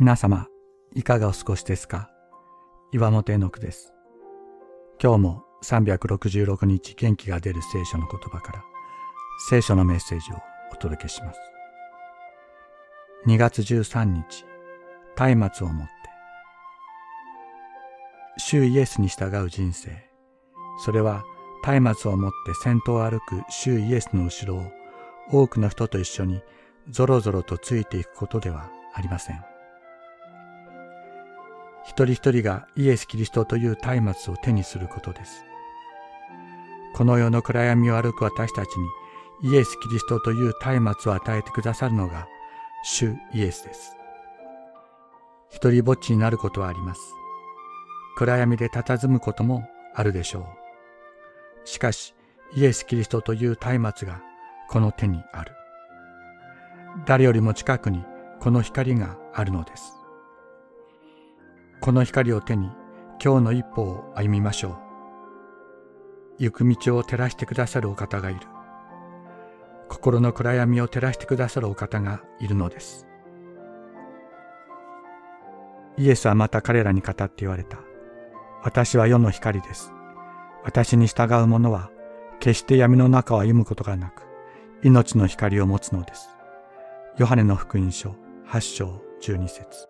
皆様、いかがお過ごしですか？岩本絵の句です。今日も366日元気が出る聖書の言葉から聖書のメッセージをお届けします。2月13日、松明をもって。主イエスに従う人生。それは松明をもって先頭を歩く主イエスの後ろを多くの人と一緒にぞろぞろとついていくことではありません。一人一人がイエス・キリストという松明を手にすることです。この世の暗闇を歩く私たちにイエス・キリストという松明を与えてくださるのが主イエスです。一人ぼっちになることはあります。暗闇で佇むこともあるでしょう。しかし、イエス・キリストという松明がこの手にある。誰よりも近くにこの光があるのです。この光を手に今日の一歩を歩みましょう。行く道を照らしてくださるお方がいる。心の暗闇を照らしてくださるお方がいるのです。イエスはまた彼らに語って言われた。私は世の光です。私に従う者は決して闇の中を歩むことがなく、命の光を持つのです。ヨハネの福音書8章12節